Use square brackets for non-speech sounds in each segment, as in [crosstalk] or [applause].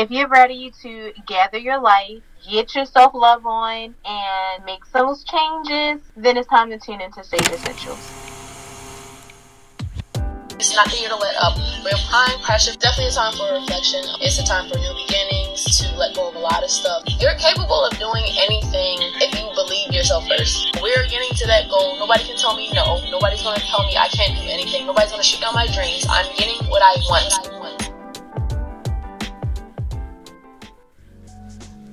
If you're ready to gather your life, get your self love on, and make some changes, then it's time to tune into Sage Essentials. It's not the year to let up. We're applying pressure. Definitely a time for reflection. It's a time for new beginnings, to let go of a lot of stuff. You're capable of doing anything if you believe yourself first. We're getting to that goal. Nobody can tell me no. Nobody's going to tell me I can't do anything. Nobody's going to shoot down my dreams. I'm getting what I want.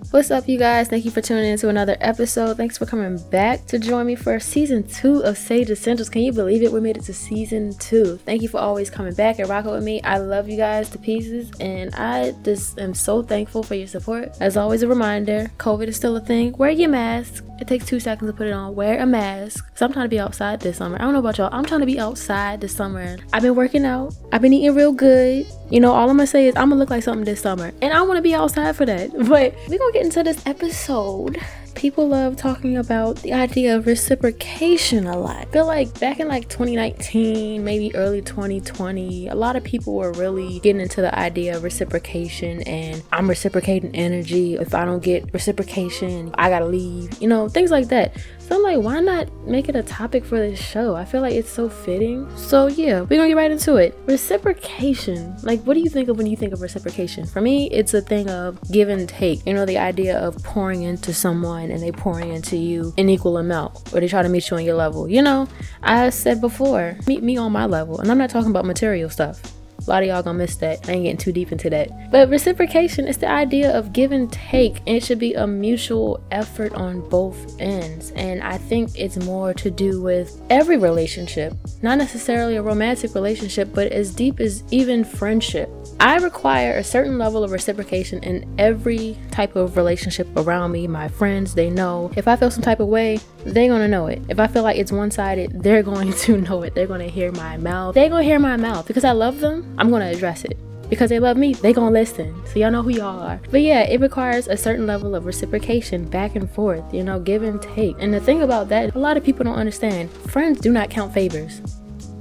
What's up, you guys? Thank you for tuning in to another episode. Thanks for coming back to join me for season two of Sage Essentials. Can you believe it? We made it to season two. Thank you for always coming back and rocking with me. I love you guys to pieces, and I just am so thankful for your support. As always, a reminder COVID is still a thing. Wear your mask. It takes two seconds to put it on. Wear a mask. So I'm trying to be outside this summer. I don't know about y'all. I'm trying to be outside this summer. I've been working out. I've been eating real good. You know, all I'm gonna say is I'm gonna look like something this summer, and I want to be outside for that. [laughs] But we're gonna get into this episode people love talking about the idea of reciprocation a lot. I feel like back in like 2019, maybe early 2020, a lot of people were really getting into the idea of reciprocation and I'm reciprocating energy. If I don't get reciprocation, I gotta leave, you know, things like that. So I'm like, why not make it a topic for this show? I feel like it's so fitting. So yeah, we're gonna get right into it. Reciprocation. Like, what do you think of when you think of reciprocation? For me, it's a thing of give and take. You know, the idea of pouring into someone and they pouring into you an equal amount, or they try to meet you on your level. You know, I said before, meet me on my level, and I'm not talking about material stuff. A lot of y'all gonna miss that. I ain't getting too deep into that. But reciprocation is the idea of give and take, and it should be a mutual effort on both ends. And I think it's more to do with every relationship, not necessarily a romantic relationship, but as deep as even friendship. I require a certain level of reciprocation in every type of relationship around me. My friends, they know. If I feel some type of way, they're gonna know it. If I feel like it's one sided, they're [laughs] going to know it. They're gonna hear my mouth. They're gonna hear my mouth because I love them. I'm gonna address it because they love me, they gonna listen. So y'all know who y'all are. But yeah, it requires a certain level of reciprocation back and forth, you know, give and take. And the thing about that, a lot of people don't understand. Friends do not count favors.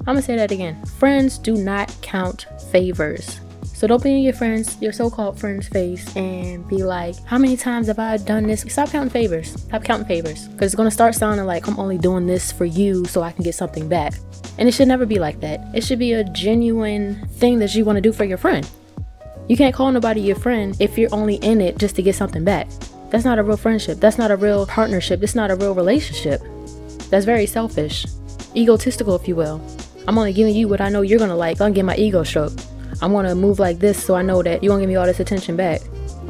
I'm gonna say that again. Friends do not count favors. So don't be in your friends, your so-called friends' face and be like, how many times have I done this? Stop counting favors. Stop counting favors. Because it's gonna start sounding like I'm only doing this for you so I can get something back. And it should never be like that. It should be a genuine thing that you want to do for your friend. You can't call nobody your friend if you're only in it just to get something back. That's not a real friendship. That's not a real partnership. It's not a real relationship. That's very selfish, egotistical, if you will. I'm only giving you what I know you're gonna like. I'm getting my ego stroked. I'm gonna move like this so I know that you're gonna give me all this attention back.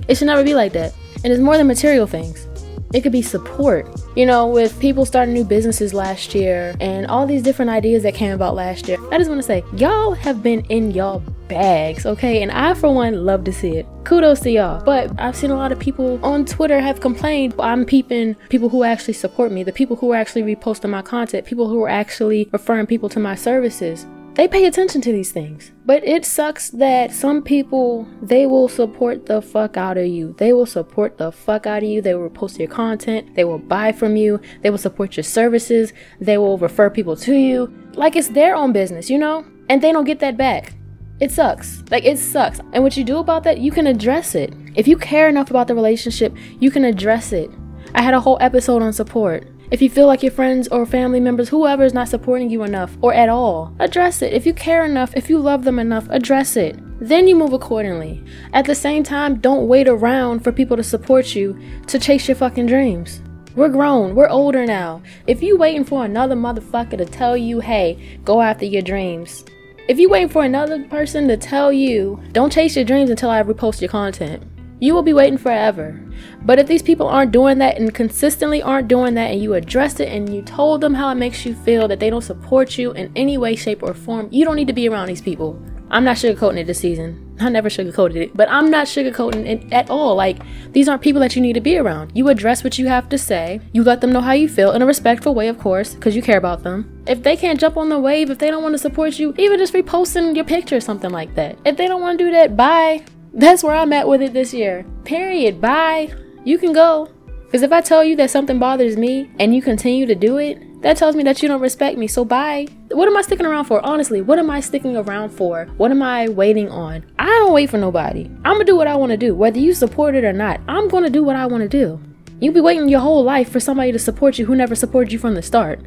It should never be like that. And it's more than material things. It could be support. You know, with people starting new businesses last year and all these different ideas that came about last year. I just want to say, y'all have been in y'all bags, okay? And I, for one, love to see it. Kudos to y'all. But I've seen a lot of people on Twitter have complained. I'm peeping people who actually support me, the people who are actually reposting my content, people who are actually referring people to my services they pay attention to these things. But it sucks that some people they will support the fuck out of you. They will support the fuck out of you. They will post your content. They will buy from you. They will support your services. They will refer people to you. Like it's their own business, you know? And they don't get that back. It sucks. Like it sucks. And what you do about that, you can address it. If you care enough about the relationship, you can address it. I had a whole episode on support. If you feel like your friends or family members, whoever is not supporting you enough or at all, address it. If you care enough, if you love them enough, address it. Then you move accordingly. At the same time, don't wait around for people to support you to chase your fucking dreams. We're grown, we're older now. If you waiting for another motherfucker to tell you, hey, go after your dreams. If you waiting for another person to tell you, don't chase your dreams until I repost your content you will be waiting forever. But if these people aren't doing that and consistently aren't doing that, and you addressed it and you told them how it makes you feel that they don't support you in any way, shape, or form, you don't need to be around these people. I'm not sugarcoating it this season. I never sugarcoated it, but I'm not sugarcoating it at all. Like, these aren't people that you need to be around. You address what you have to say, you let them know how you feel in a respectful way, of course, because you care about them. If they can't jump on the wave, if they don't want to support you, even just reposting your picture or something like that. If they don't want to do that, bye. That's where I'm at with it this year. Period. Bye. You can go. Because if I tell you that something bothers me and you continue to do it, that tells me that you don't respect me. So bye. What am I sticking around for? Honestly, what am I sticking around for? What am I waiting on? I don't wait for nobody. I'm gonna do what I wanna do. Whether you support it or not, I'm gonna do what I wanna do. You'll be waiting your whole life for somebody to support you who never supported you from the start.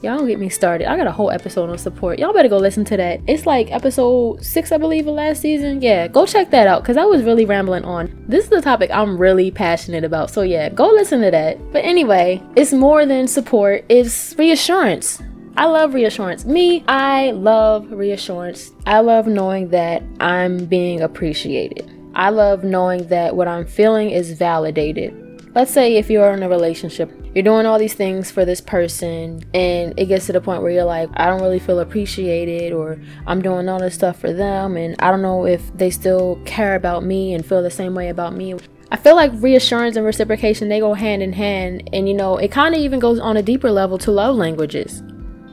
Y'all don't get me started. I got a whole episode on support. Y'all better go listen to that. It's like episode six, I believe, of last season. Yeah, go check that out because I was really rambling on. This is the topic I'm really passionate about. So, yeah, go listen to that. But anyway, it's more than support, it's reassurance. I love reassurance. Me, I love reassurance. I love knowing that I'm being appreciated. I love knowing that what I'm feeling is validated let's say if you're in a relationship, you're doing all these things for this person, and it gets to the point where you're like, I don't really feel appreciated, or I'm doing all this stuff for them, and I don't know if they still care about me and feel the same way about me. I feel like reassurance and reciprocation they go hand in hand, and you know, it kind of even goes on a deeper level to love languages.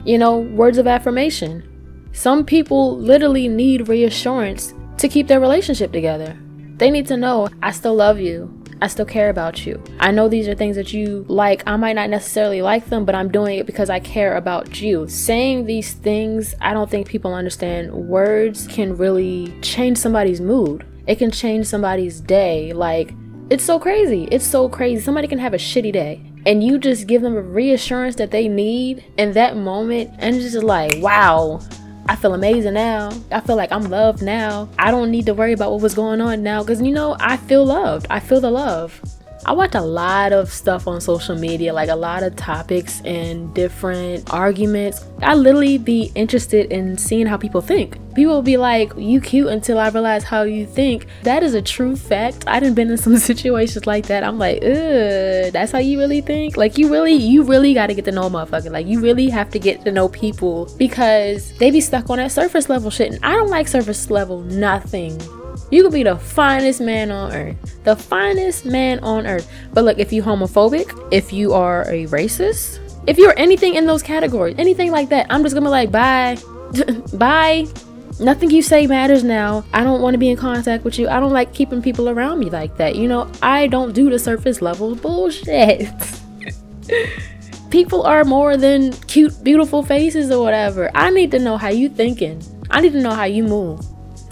You know, words of affirmation. Some people literally need reassurance to keep their relationship together. They need to know, I still love you. I still care about you. I know these are things that you like. I might not necessarily like them, but I'm doing it because I care about you. Saying these things, I don't think people understand. Words can really change somebody's mood, it can change somebody's day. Like, it's so crazy. It's so crazy. Somebody can have a shitty day and you just give them a reassurance that they need in that moment, and just like, wow, I feel amazing now. I feel like I'm loved now. I don't need to worry about what was going on now because, you know, I feel loved. I feel the love. I watch a lot of stuff on social media, like a lot of topics and different arguments. I literally be interested in seeing how people think. People will be like, "You cute," until I realize how you think. That is a true fact. I done been in some [laughs] situations like that. I'm like, "Ugh, that's how you really think." Like you really, you really got to get to know a motherfucker. Like you really have to get to know people because they be stuck on that surface level shit, and I don't like surface level nothing. You could be the finest man on earth. The finest man on earth. But look, if you homophobic, if you are a racist, if you're anything in those categories, anything like that, I'm just gonna be like, bye. [laughs] bye. Nothing you say matters now. I don't want to be in contact with you. I don't like keeping people around me like that. You know, I don't do the surface level bullshit. [laughs] people are more than cute, beautiful faces or whatever. I need to know how you thinking. I need to know how you move.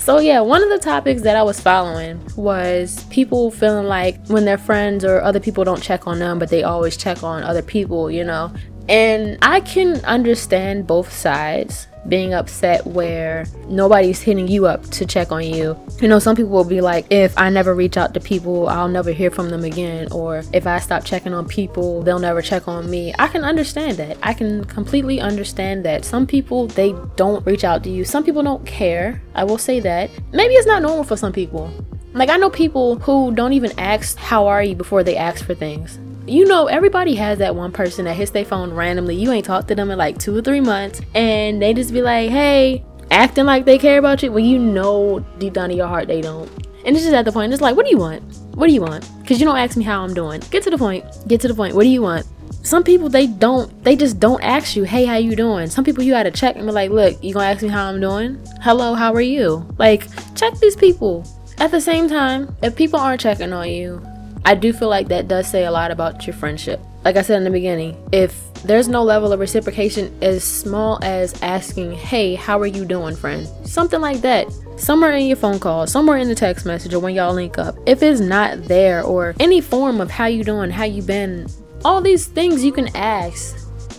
So, yeah, one of the topics that I was following was people feeling like when their friends or other people don't check on them, but they always check on other people, you know. And I can understand both sides being upset where nobody's hitting you up to check on you. You know, some people will be like, if I never reach out to people, I'll never hear from them again. Or if I stop checking on people, they'll never check on me. I can understand that. I can completely understand that. Some people, they don't reach out to you. Some people don't care. I will say that. Maybe it's not normal for some people. Like, I know people who don't even ask, How are you before they ask for things you know, everybody has that one person that hits their phone randomly. You ain't talked to them in like two or three months, and they just be like, hey, acting like they care about you. Well, you know, deep down in your heart, they don't. And it's just at the point, it's like, what do you want? What do you want? Because you don't ask me how I'm doing. Get to the point. Get to the point. What do you want? Some people they don't they just don't ask you, hey, how you doing? Some people you gotta check and be like, look, you gonna ask me how I'm doing? Hello, how are you? Like, check these people. At the same time, if people aren't checking on you, I do feel like that does say a lot about your friendship. Like I said in the beginning, if there's no level of reciprocation as small as asking, hey, how are you doing, friend? Something like that. Somewhere in your phone call, somewhere in the text message, or when y'all link up. If it's not there, or any form of how you doing, how you been, all these things you can ask,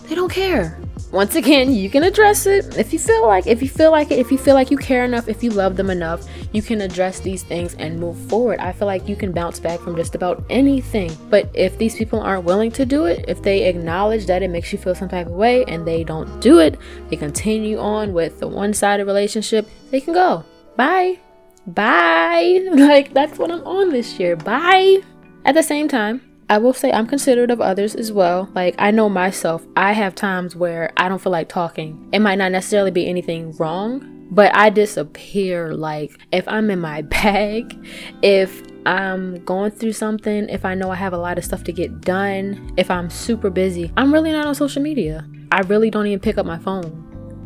they don't care once again you can address it. If you feel like if you feel like it if you feel like you care enough if you love them enough you can address these things and move forward. I feel like you can bounce back from just about anything. But if these people aren't willing to do it if they acknowledge that it makes you feel some type of way and they don't do it they continue on with the one-sided relationship they can go. Bye. Bye. [laughs] Like that's what i'm on this year. Bye. At the same time I will say I'm considerate of others as well. Like, I know myself, I have times where I don't feel like talking. It might not necessarily be anything wrong, but I disappear. Like, if I'm in my [laughs] bag, if I'm going through something, if I know I have a lot of stuff to get done, if I'm super busy, I'm really not on social media. I really don't even pick up my phone.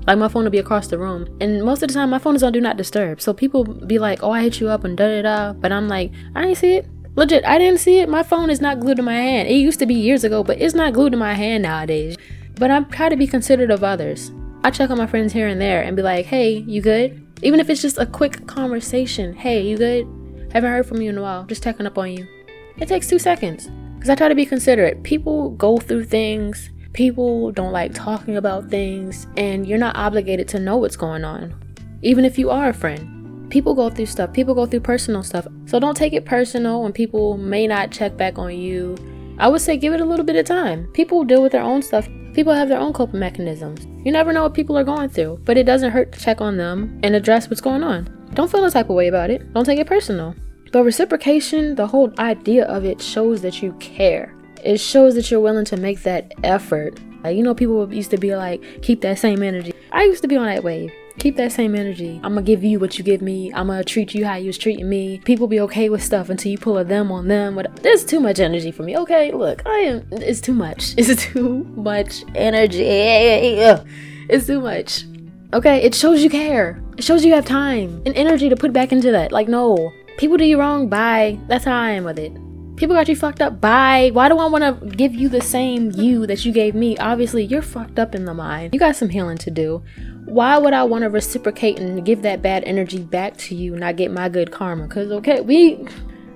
Like my phone will be across the room, and most of the time my phone is on do not disturb. So people be like, "Oh, I hit you up," and da da da. But I'm like, I ain't see it. Legit, I didn't see it. My phone is not glued to my hand. It used to be years ago, but it's not glued to my hand nowadays. but I'm try to be considerate of others. I check on my friends here and there and be like, hey, you good? Even if it's just a quick conversation. Hey, you good? Haven't heard from you in a while. Just checking up on you. It takes two seconds. Because I try to be considerate. People go through things, people don't like talking about things, and you're not obligated to know what's going on. Even if you are a friend. People go through stuff, people go through personal stuff. So don't take it personal when people may not check back on you. I would say give it a little bit of time. People deal with their own stuff. People have their own coping mechanisms. You never know what people are going through, but it doesn't hurt to check on them and address what's going on. Don't feel a type of way about it. Don't take it personal. But reciprocation, the whole idea of it shows that you care. It shows that you're willing to make that effort. Like, you know, people used to be like, keep that same energy. I used to be on that wave. Keep that same energy. I'm gonna give you what you give me. I'm gonna treat you how you was treating me. People be okay with stuff until you pull a them on them. But there's too much energy for me. Okay, look, I am. It's too much. [laughs] It's too much energy. It's too much. Okay, it shows you care. It shows you have time and energy to put back into that. Like, no, people do you wrong. Bye. That's how I am with it. People got you fucked up. Bye. Why do I want to give you the same you that you gave me? Obviously, you're fucked up in the mind. You got some healing to do. Why would I want to reciprocate and give that bad energy back to you and not get my good karma? Cause okay, we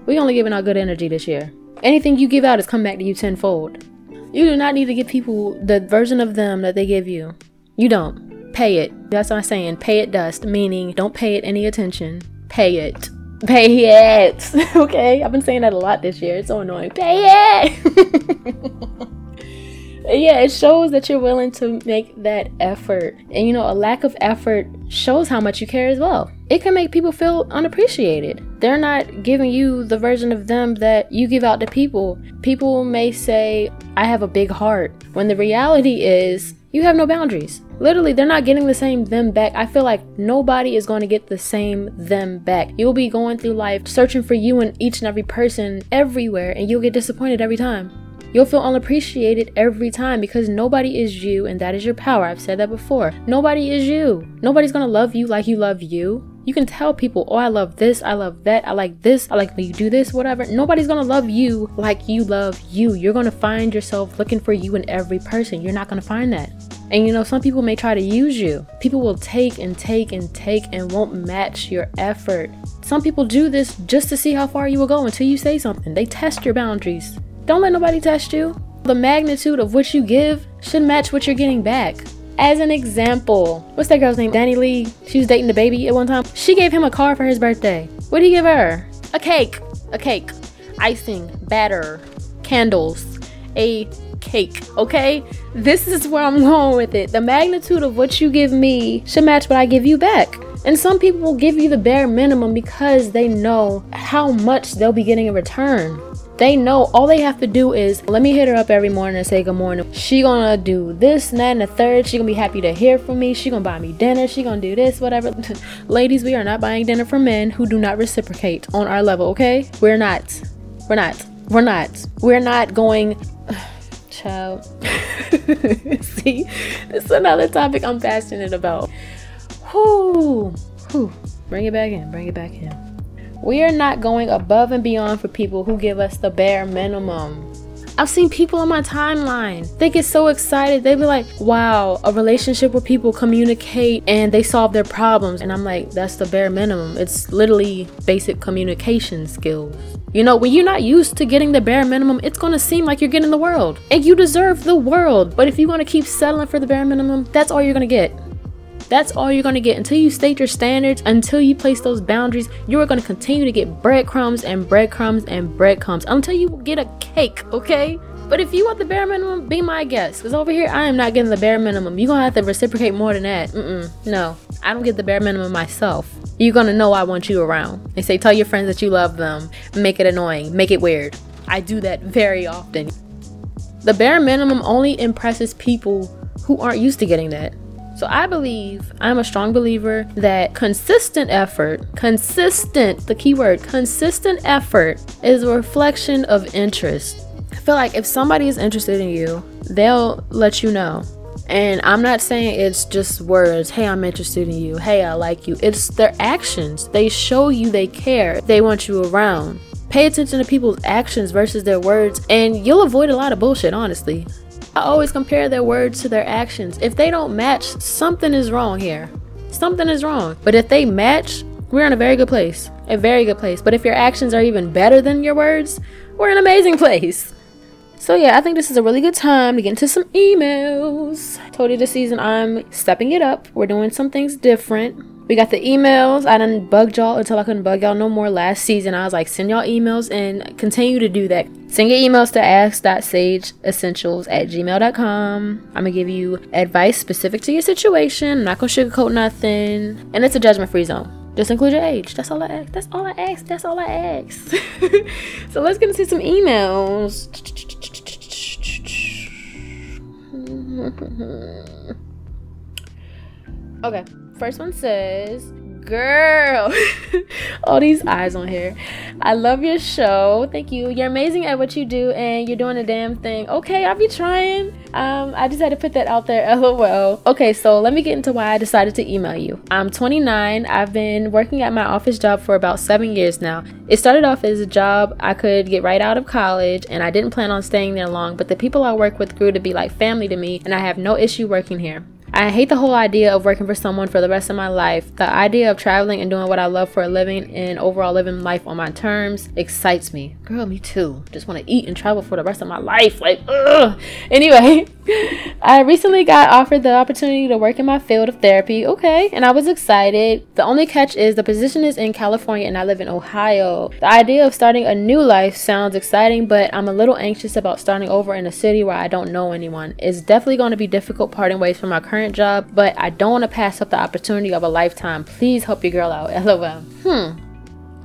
we only giving out good energy this year. Anything you give out is come back to you tenfold. You do not need to give people the version of them that they give you. You don't. Pay it. That's what I'm saying. Pay it dust, meaning don't pay it any attention. Pay it. Pay it. [laughs] okay? I've been saying that a lot this year. It's so annoying. Pay it. [laughs] yeah, it shows that you're willing to make that effort. And you know, a lack of effort shows how much you care as well. It can make people feel unappreciated. They're not giving you the version of them that you give out to people. People may say, I have a big heart, when the reality is, you have no boundaries. Literally, they're not getting the same them back. I feel like nobody is going to get the same them back. You'll be going through life searching for you in each and every person everywhere, and you'll get disappointed every time. You'll feel unappreciated every time because nobody is you, and that is your power. I've said that before. Nobody is you. Nobody's gonna love you like you love you. You can tell people, oh, I love this, I love that, I like this, I like when you do this, whatever. Nobody's gonna love you like you love you. You're gonna find yourself looking for you in every person. You're not gonna find that. And you know, some people may try to use you. People will take and take and take and won't match your effort. Some people do this just to see how far you will go until you say something. They test your boundaries. Don't let nobody test you. The magnitude of what you give should match what you're getting back. As an example, what's that girl's name? DaniLeigh. She was dating DaBaby at one time. She gave him a car for his birthday. What did he give her? A cake. A cake. Icing, batter, candles, a cake. Okay? This is where I'm going with it. The magnitude of what you give me should match what I give you back. And some people will give you the bare minimum because they know how much they'll be getting in return. They know all they have to do is let me hit her up every morning and say good morning. She gonna do this and that and the third. She gonna be happy to hear from me. She gonna buy me dinner. She gonna do this, whatever. [laughs] Ladies, we are not buying dinner for men who do not reciprocate on our level, okay? We're not. We're not. We're not. We're not going. [sighs] Child. [laughs] See, this is another topic I'm passionate about. Whoo, whoo. Bring it back in. Bring it back in. We are not going above and beyond for people who give us the bare minimum. I've seen people on my timeline. They get so excited. They be like, wow, a relationship where people communicate and they solve their problems. And I'm like, that's the bare minimum. It's literally basic communication skills. You know, when you're not used to getting the bare minimum, it's gonna seem like you're getting the world. And you deserve the world. But if you wanna keep settling for the bare minimum, that's all you're gonna get. That's all you're gonna get until you state your standards, until you place those boundaries. You are gonna continue to get breadcrumbs and breadcrumbs and breadcrumbs until you get a cake, okay? But if you want the bare minimum, be my guest. Because over here, I am not getting the bare minimum. You're gonna have to reciprocate more than that. Mm-mm. No, I don't get the bare minimum myself. You're gonna know I want you around. They say, tell your friends that you love them. Make it annoying. Make it weird. I do that very often. The bare minimum only impresses people who aren't used to getting that. So I believe, I'm a strong believer that consistent effort, consistent, the key word, consistent effort is a reflection of interest. I feel like if somebody is interested in you, they'll let you know. And I'm not saying it's just words, hey, I'm interested in you, hey, I like you. It's their actions. They show you they care, they want you around. Pay attention to people's actions versus their words, and you'll avoid a lot of bullshit, honestly. I always compare their words to their actions. If they don't match, something is wrong here. Something is wrong. But if they match, we're in a very good place. A very good place. But if your actions are even better than your words, we're in an amazing place. So yeah, I think this is a really good time to get into some emails. Told you this season I'm stepping it up. We're doing some things different. We got the emails. I didn't bug y'all until I couldn't bug y'all no more last season. I was like, send y'all emails and continue to do that. Send your emails to ask.sageessentials at gmail.com. I'm gonna give you advice specific to your situation. I'm not gonna sugarcoat nothing. And it's a judgment free zone. Just include your age. That's all I ask. That's all I ask. That's all I ask. [laughs] so let's get into some emails. [laughs] okay. First one says, Girl, [laughs] all these eyes on here. I love your show. Thank you. You're amazing at what you do, and you're doing a damn thing. Okay, I'll be trying. Um, I just had to put that out there. [laughs] LOL. Okay, so let me get into why I decided to email you. I'm 29. I've been working at my office job for about seven years now. It started off as a job I could get right out of college, and I didn't plan on staying there long. But the people I work with grew to be like family to me, and I have no issue working here. I hate the whole idea of working for someone for the rest of my life. The idea of traveling and doing what I love for a living and overall living life on my terms excites me. Girl, me too. Just want to eat and travel for the rest of my life. Like, ugh. Anyway, [laughs] [laughs] I recently got offered the opportunity to work in my field of therapy. Okay, and I was excited. The only catch is the position is in California and I live in Ohio. The idea of starting a new life sounds exciting, but I'm a little anxious about starting over in a city where I don't know anyone. It's definitely going to be difficult parting ways from my current job, but I don't want to pass up the opportunity of a lifetime. Please help your girl out. [laughs] LOL. Hmm.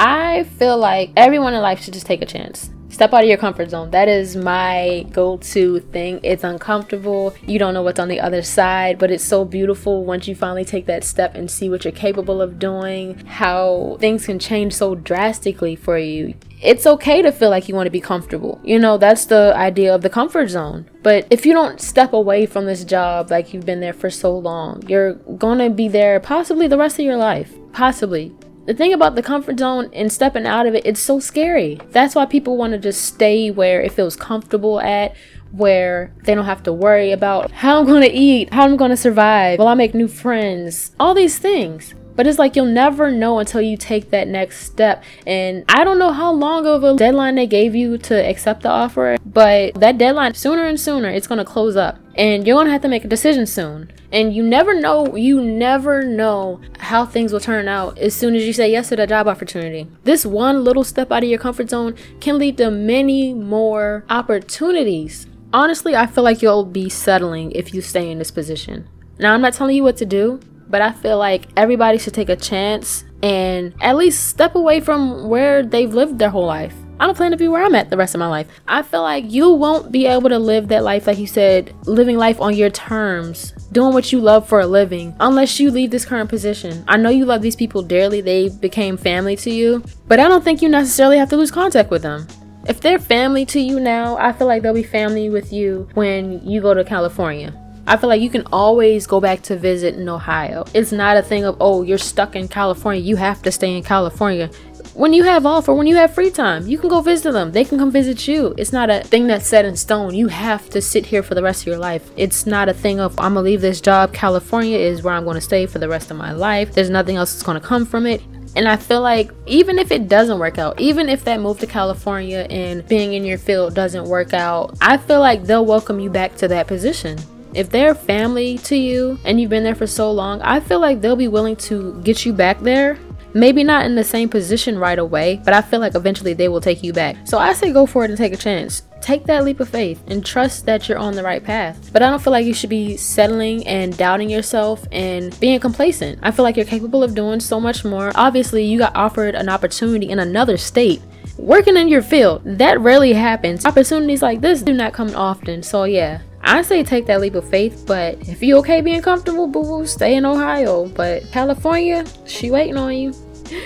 I feel like everyone in life should just take a chance. Step out of your comfort zone. That is my go to thing. It's uncomfortable. You don't know what's on the other side, but it's so beautiful once you finally take that step and see what you're capable of doing, how things can change so drastically for you it's okay to feel like you want to be comfortable. You know, that's the idea of the comfort zone. But if you don't step away from this job like you've been there for so long, you're going to be there possibly the rest of your life. Possibly. The thing about the comfort zone and stepping out of it, it's so scary. That's why people want to just stay where it feels comfortable at, where they don't have to worry about how I'm going to eat, how I'm going to survive, will I make new friends, all these things. But it's like you'll never know until you take that next step. And I don't know how long of a deadline they gave you to accept the offer, but that deadline, sooner and sooner, it's going to close up. And you're to have to make a decision soon. And you never know, you never know how things will turn out as soon as you say yes to the job opportunity. This one little step out of your comfort zone can lead to many more opportunities. Honestly, I feel like you'll be settling if you stay in this position. Now, I'm not telling you what to do, but I feel like everybody should take a chance and at least step away from where they've lived their whole life. I don't plan to be where I'm at the rest of my life. I feel like you won't be able to live that life, like you said, living life on your terms, doing what you love for a living, unless you leave this current position. I know you love these people dearly, they became family to you, but I don't think you necessarily have to lose contact with them. If they're family to you now, I feel like they'll be family with you when you go to California. I feel like you can always go back to visit in Ohio. It's not a thing of, oh, you're stuck in California. You have to stay in California. When you have off or when you have free time, you can go visit them. They can come visit you. It's not a thing that's set in stone. You have to sit here for the rest of your life. It's not a thing of, I'm to leave this job. California is where I'm to stay for the rest of my life. There's nothing else that's to come from it. And I feel like even if it doesn't work out, even if that move to California and being in your field doesn't work out, I feel like they'll welcome you back to that position if they're family to you and you've been there for so long, I feel like they'll be willing to get you back there. Maybe not in the same position right away, but I feel like eventually they will take you back. So I say go for it and take a chance. Take that leap of faith and trust that you're on the right path. But I don't feel like you should be settling and doubting yourself and being complacent. I feel like you're capable of doing so much more. Obviously, you got offered an opportunity in another state working in your field that rarely happens opportunities like this do not come often so yeah I say take that leap of faith, but if you okay being comfortable, boo boo, stay in Ohio. But California, she waiting on you. [laughs]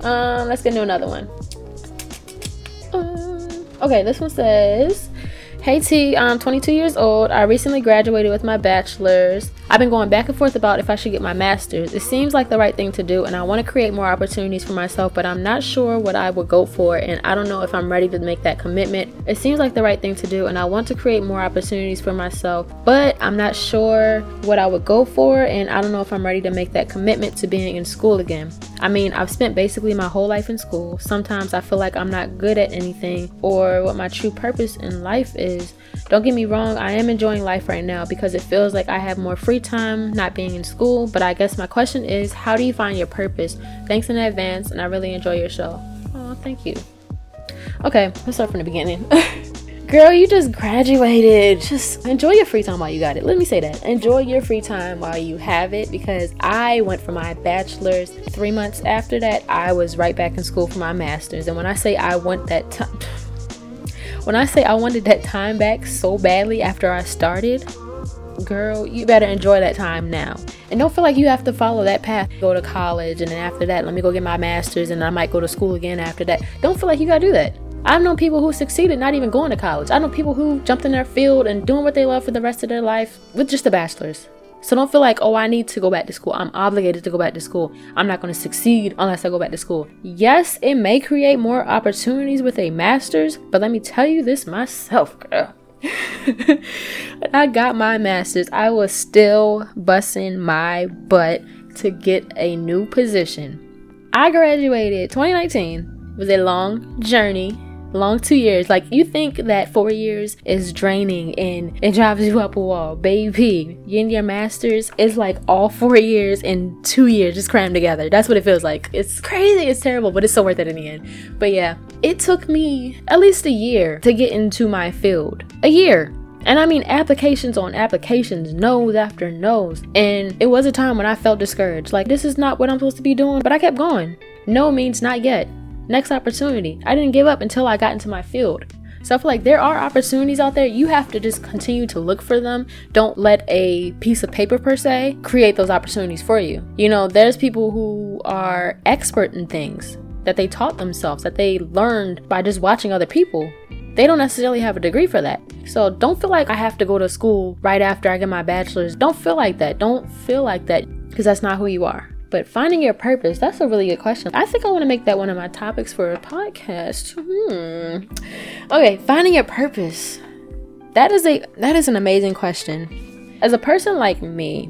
Um, let's get into another one. Um, okay, this one says, Hey T, I'm 22 years old. I recently graduated with my bachelor's. I've been going back and forth about if I should get my master's. It seems like the right thing to do, and I want to create more opportunities for myself, but I'm not sure what I would go for, and I don't know if I'm ready to make that commitment. It seems like the right thing to do, and I want to create more opportunities for myself, but I'm not sure what I would go for, and I don't know if I'm ready to make that commitment to being in school again. I mean, I've spent basically my whole life in school. Sometimes I feel like I'm not good at anything or what my true purpose in life is. Don't get me wrong, I am enjoying life right now because it feels like I have more free time not being in school. But I guess my question is how do you find your purpose? Thanks in advance, and I really enjoy your show. Oh, thank you. Okay, let's start from the beginning. [laughs] Girl, you just graduated. Just enjoy your free time while you got it. Let me say that. Enjoy your free time while you have it because I went for my bachelor's. Three months after that, I was right back in school for my master's. And when I say I want that time, [sighs] when I say I wanted that time back so badly after I started, girl, you better enjoy that time now. And don't feel like you have to follow that path. Go to college and then after that, let me go get my master's and I might go to school again after that. Don't feel like you gotta do that. I've known people who succeeded not even going to college. I know people who jumped in their field and doing what they love for the rest of their life with just a bachelor's. So don't feel like, oh, I need to go back to school. I'm obligated to go back to school. I'm not going to succeed unless I go back to school. Yes, it may create more opportunities with a master's, but let me tell you this myself, girl. [laughs] I got my master's, I was still busting my butt to get a new position. I graduated 2019. It was a long journey long two years. Like you think that four years is draining and it drives you up a wall, baby. Getting your masters is like all four years and two years just crammed together. That's what it feels like. It's crazy. It's terrible, but it's so worth it in the end. But yeah, it took me at least a year to get into my field. A year. And I mean applications on applications, no's after no's. And it was a time when I felt discouraged. Like, this is not what I'm supposed to be doing. But I kept going. No means not yet. Next opportunity. I didn't give up until I got into my field. So I feel like there are opportunities out there. You have to just continue to look for them. Don't let a piece of paper, per se, create those opportunities for you. You know, there's people who are expert in things that they taught themselves, that they learned by just watching other people. They don't necessarily have a degree for that. So don't feel like I have to go to school right after I get my bachelor's. Don't feel like that. Don't feel like that because that's not who you are. But finding your purpose, that's a really good question. I think I want to make that one of my topics for a podcast. Hmm. Okay, finding your purpose. That is a that is an amazing question. As a person like me,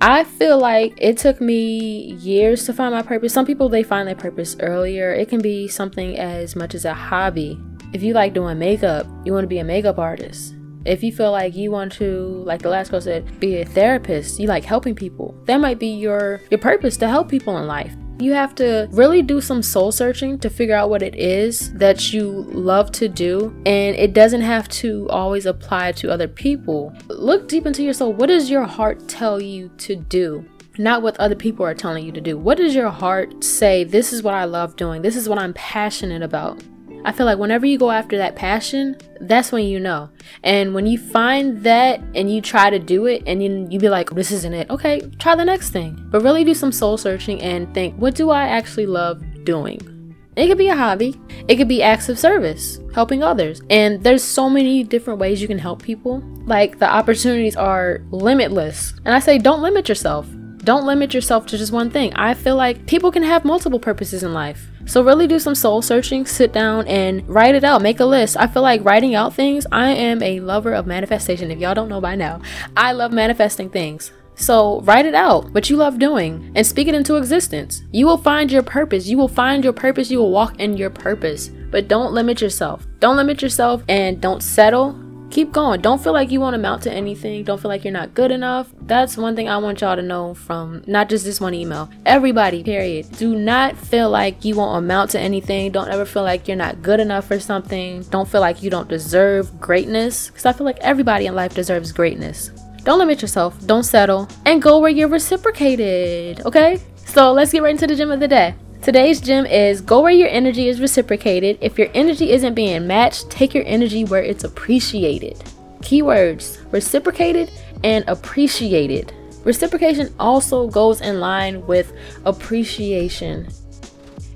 I feel like it took me years to find my purpose. Some people they find their purpose earlier. It can be something as much as a hobby. If you like doing makeup, you want to be a makeup artist. If you feel like you want to, like the last girl said, be a therapist, you like helping people. That might be your your purpose to help people in life. You have to really do some soul searching to figure out what it is that you love to do. And it doesn't have to always apply to other people. Look deep into your soul. What does your heart tell you to do? Not what other people are telling you to do. What does your heart say? This is what I love doing. This is what I'm passionate about. I feel like whenever you go after that passion, that's when you know. And when you find that and you try to do it and you, you be like, oh, this isn't it, okay, try the next thing. But really do some soul searching and think, what do I actually love doing? It could be a hobby, it could be acts of service, helping others. And there's so many different ways you can help people. Like the opportunities are limitless. And I say, don't limit yourself. Don't limit yourself to just one thing. I feel like people can have multiple purposes in life. So, really do some soul searching, sit down and write it out, make a list. I feel like writing out things, I am a lover of manifestation. If y'all don't know by now, I love manifesting things. So, write it out, what you love doing, and speak it into existence. You will find your purpose. You will find your purpose. You will walk in your purpose. But don't limit yourself. Don't limit yourself and don't settle keep going. Don't feel like you won't amount to anything. Don't feel like you're not good enough. That's one thing I want y'all to know from not just this one email. Everybody, period. Do not feel like you won't amount to anything. Don't ever feel like you're not good enough for something. Don't feel like you don't deserve greatness. Because I feel like everybody in life deserves greatness. Don't limit yourself. Don't settle. And go where you're reciprocated. Okay? So let's get right into the gem of the day. Today's gem is go where your energy is reciprocated. If your energy isn't being matched, take your energy where it's appreciated. Keywords reciprocated and appreciated. Reciprocation also goes in line with appreciation.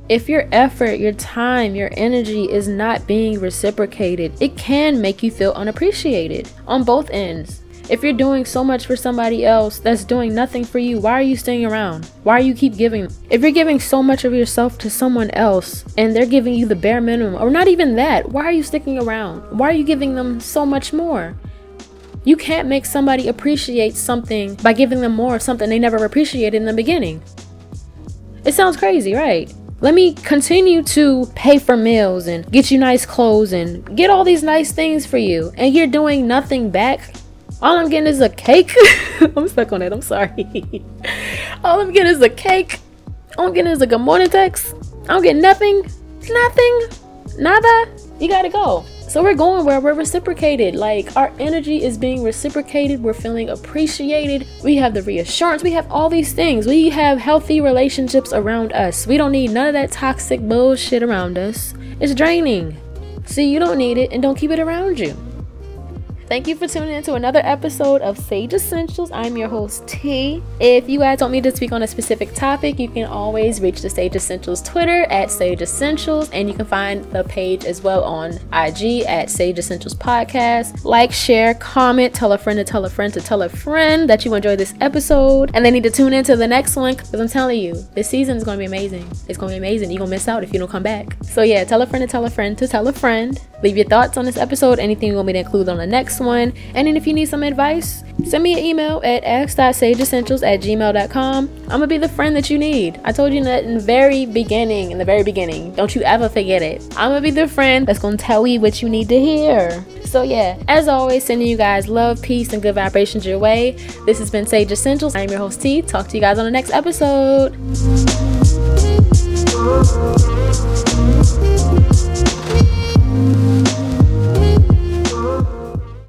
If your effort, your time, your energy is not being reciprocated, it can make you feel unappreciated on both ends. If you're doing so much for somebody else that's doing nothing for you, why are you staying around? Why are you keep giving? If you're giving so much of yourself to someone else and they're giving you the bare minimum, or not even that, why are you sticking around? Why are you giving them so much more? You can't make somebody appreciate something by giving them more of something they never appreciated in the beginning. It sounds crazy, right? Let me continue to pay for meals and get you nice clothes and get all these nice things for you, and you're doing nothing back. All I'm getting is a cake. [laughs] I'm stuck on it. I'm sorry. [laughs] all I'm getting is a cake. All I'm getting is a good morning text. I don't get nothing. Nothing. Nada. You gotta go. So we're going where we're reciprocated. Like our energy is being reciprocated. We're feeling appreciated. We have the reassurance. We have all these things. We have healthy relationships around us. We don't need none of that toxic bullshit around us. It's draining. See, you don't need it and don't keep it around you. Thank you for tuning in to another episode of Sage Essentials. I'm your host, T. If you guys want me to speak on a specific topic, you can always reach the Sage Essentials Twitter at Sage Essentials, and you can find the page as well on IG at Sage Essentials Podcast. Like, share, comment, tell a friend to tell a friend to tell a friend that you enjoyed this episode, and they need to tune into the next one because I'm telling you, this season is going to be amazing. It's going to be amazing. You're going to miss out if you don't come back. So, yeah, tell a friend to tell a friend to tell a friend. Leave your thoughts on this episode, anything you want me to include on the next one. And then if you need some advice, send me an email at ask.sageessentials at gmail.com. I'm gonna be the friend that you need. I told you that in the very beginning, in the very beginning. Don't you ever forget it. I'm gonna be the friend that's gonna tell you what you need to hear. So yeah, as always, sending you guys love, peace, and good vibrations your way. This has been Sage Essentials. I'm your host T. Talk to you guys on the next episode.